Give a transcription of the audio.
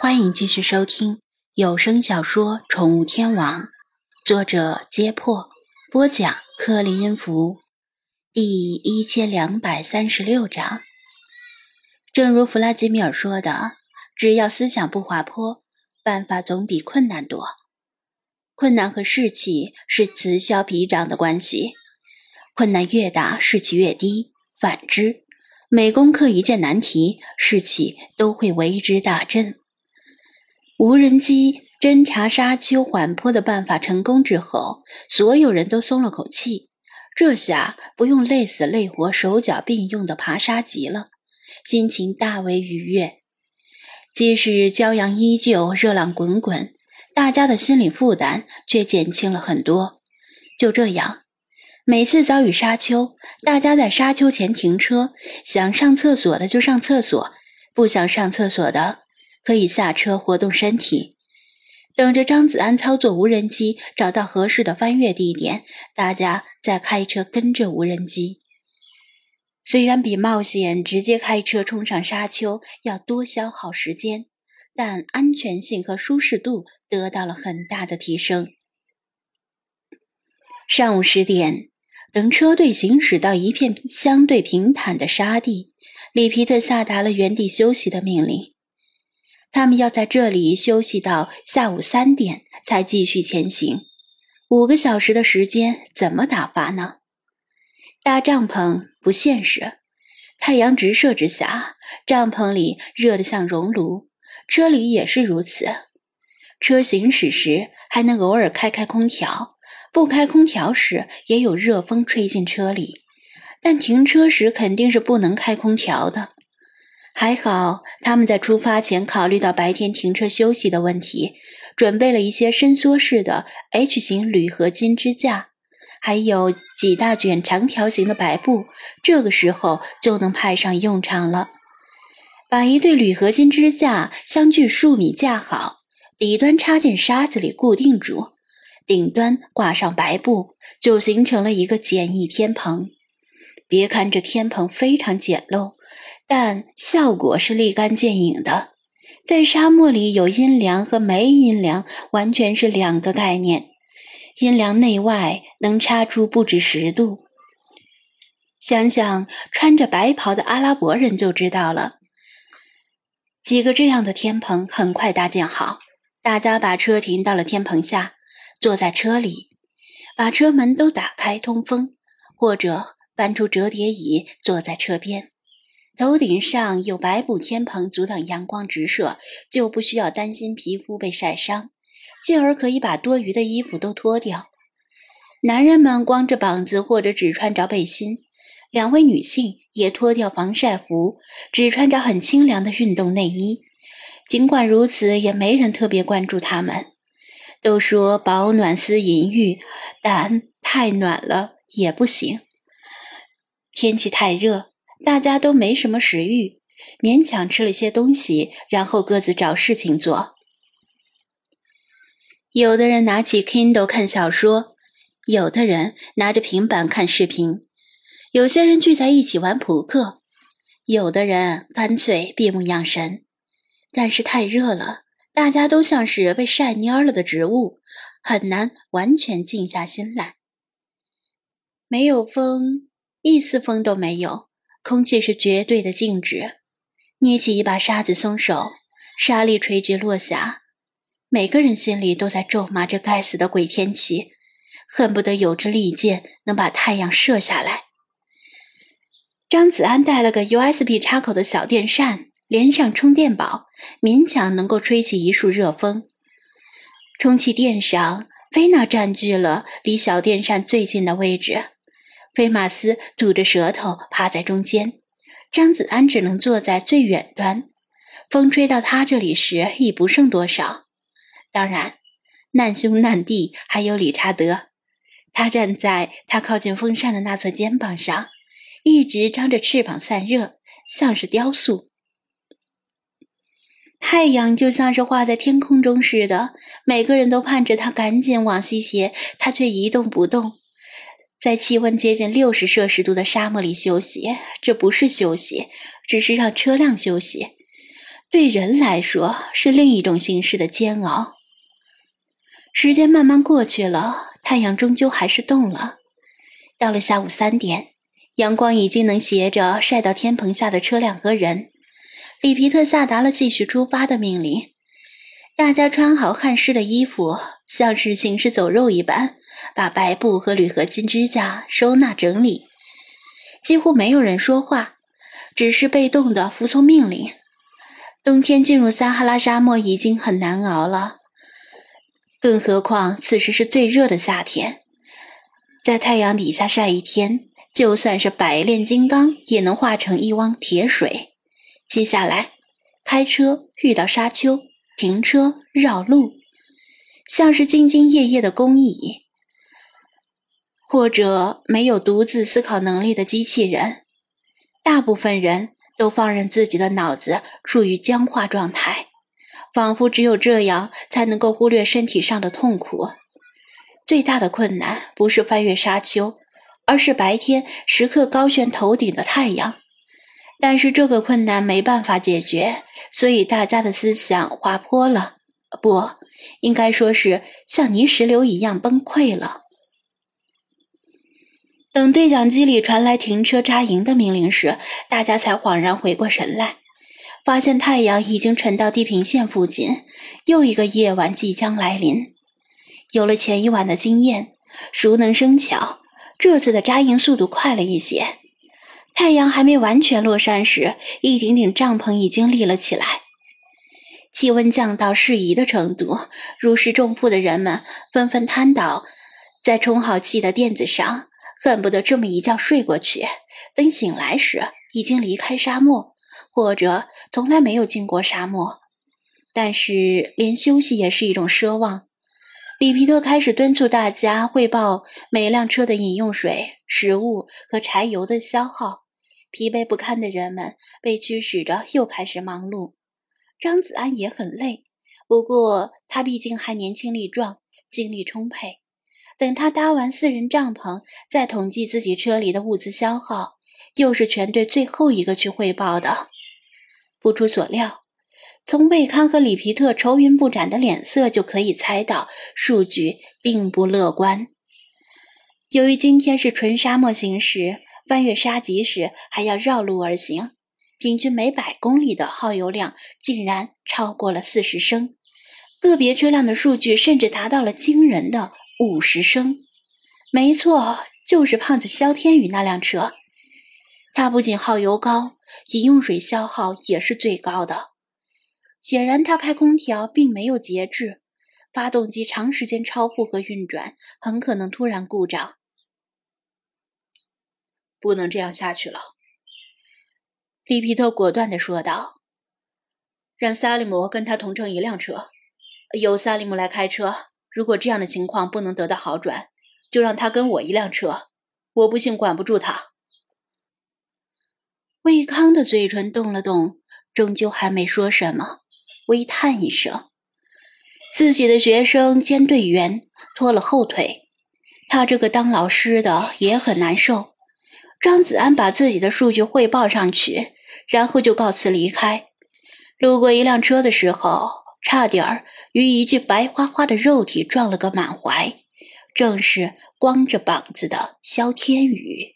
欢迎继续收听有声小说《宠物天王》，作者：揭破，播讲：克林音符，第一千两百三十六章。正如弗拉基米尔说的，只要思想不滑坡，办法总比困难多。困难和士气是此消彼长的关系，困难越大，士气越低；反之，每攻克一件难题，士气都会为之大振。无人机侦察沙丘缓坡的办法成功之后，所有人都松了口气。这下不用累死累活、手脚并用的爬沙级了，心情大为愉悦。即使骄阳依旧、热浪滚滚，大家的心理负担却减轻了很多。就这样，每次遭遇沙丘，大家在沙丘前停车，想上厕所的就上厕所，不想上厕所的。可以下车活动身体，等着张子安操作无人机找到合适的翻越地点，大家再开车跟着无人机。虽然比冒险直接开车冲上沙丘要多消耗时间，但安全性和舒适度得到了很大的提升。上午十点，等车队行驶到一片相对平坦的沙地，里皮特下达了原地休息的命令。他们要在这里休息到下午三点才继续前行，五个小时的时间怎么打发呢？搭帐篷不现实，太阳直射之下，帐篷里热得像熔炉，车里也是如此。车行驶时还能偶尔开开空调，不开空调时也有热风吹进车里，但停车时肯定是不能开空调的。还好，他们在出发前考虑到白天停车休息的问题，准备了一些伸缩式的 H 型铝合金支架，还有几大卷长条形的白布，这个时候就能派上用场了。把一对铝合金支架相距数米架好，底端插进沙子里固定住，顶端挂上白布，就形成了一个简易天棚。别看这天棚非常简陋。但效果是立竿见影的。在沙漠里有阴凉和没阴凉完全是两个概念。阴凉内外能差出不止十度。想想穿着白袍的阿拉伯人就知道了。几个这样的天棚很快搭建好，大家把车停到了天棚下，坐在车里，把车门都打开通风，或者搬出折叠椅坐在车边。头顶上有白布天棚阻挡阳光直射，就不需要担心皮肤被晒伤，进而可以把多余的衣服都脱掉。男人们光着膀子或者只穿着背心，两位女性也脱掉防晒服，只穿着很清凉的运动内衣。尽管如此，也没人特别关注他们。都说保暖思淫欲，但太暖了也不行。天气太热。大家都没什么食欲，勉强吃了些东西，然后各自找事情做。有的人拿起 Kindle 看小说，有的人拿着平板看视频，有些人聚在一起玩扑克，有的人干脆闭目养神。但是太热了，大家都像是被晒蔫了的植物，很难完全静下心来。没有风，一丝风都没有。空气是绝对的静止，捏起一把沙子松手，沙粒垂直落下。每个人心里都在咒骂这该死的鬼天气，恨不得有支利箭能把太阳射下来。张子安带了个 USB 插口的小电扇，连上充电宝，勉强能够吹起一束热风。充气垫上，菲娜占据了离小电扇最近的位置。菲马斯吐着舌头趴在中间，张子安只能坐在最远端。风吹到他这里时已不剩多少。当然，难兄难弟还有理查德，他站在他靠近风扇的那侧肩膀上，一直张着翅膀散热，像是雕塑。太阳就像是画在天空中似的，每个人都盼着他赶紧往西斜，他却一动不动。在气温接近六十摄氏度的沙漠里休息，这不是休息，只是让车辆休息。对人来说是另一种形式的煎熬。时间慢慢过去了，太阳终究还是动了。到了下午三点，阳光已经能斜着晒到天棚下的车辆和人。里皮特下达了继续出发的命令。大家穿好汗湿的衣服，像是行尸走肉一般，把白布和铝合金支架收纳整理。几乎没有人说话，只是被动的服从命令。冬天进入撒哈拉沙漠已经很难熬了，更何况此时是最热的夏天，在太阳底下晒一天，就算是百炼金刚也能化成一汪铁水。接下来，开车遇到沙丘。停车绕路，像是兢兢业业的工蚁，或者没有独自思考能力的机器人。大部分人都放任自己的脑子处于僵化状态，仿佛只有这样才能够忽略身体上的痛苦。最大的困难不是翻越沙丘，而是白天时刻高悬头顶的太阳。但是这个困难没办法解决，所以大家的思想滑坡了，不应该说是像泥石流一样崩溃了。等对讲机里传来停车扎营的命令时，大家才恍然回过神来，发现太阳已经沉到地平线附近，又一个夜晚即将来临。有了前一晚的经验，熟能生巧，这次的扎营速度快了一些。太阳还没完全落山时，一顶顶帐篷已经立了起来。气温降到适宜的程度，如释重负的人们纷纷瘫倒在充好气的垫子上，恨不得这么一觉睡过去。等醒来时，已经离开沙漠，或者从来没有进过沙漠。但是，连休息也是一种奢望。里皮特开始敦促大家汇报每辆车的饮用水、食物和柴油的消耗。疲惫不堪的人们被驱使着又开始忙碌。张子安也很累，不过他毕竟还年轻力壮，精力充沛。等他搭完四人帐篷，再统计自己车里的物资消耗，又是全队最后一个去汇报的。不出所料，从魏康和里皮特愁云不展的脸色就可以猜到，数据并不乐观。由于今天是纯沙漠行驶。翻越沙棘时还要绕路而行，平均每百公里的耗油量竟然超过了四十升，个别车辆的数据甚至达到了惊人的五十升。没错，就是胖子肖天宇那辆车，它不仅耗油高，饮用水消耗也是最高的。显然，他开空调并没有节制，发动机长时间超负荷运转，很可能突然故障。不能这样下去了，利皮特果断地说道：“让萨利姆跟他同乘一辆车，由萨利姆来开车。如果这样的情况不能得到好转，就让他跟我一辆车。我不信管不住他。”魏康的嘴唇动了动，终究还没说什么，微叹一声。自己的学生兼队员拖了后腿，他这个当老师的也很难受。张子安把自己的数据汇报上去，然后就告辞离开。路过一辆车的时候，差点儿与一具白花花的肉体撞了个满怀，正是光着膀子的萧天宇。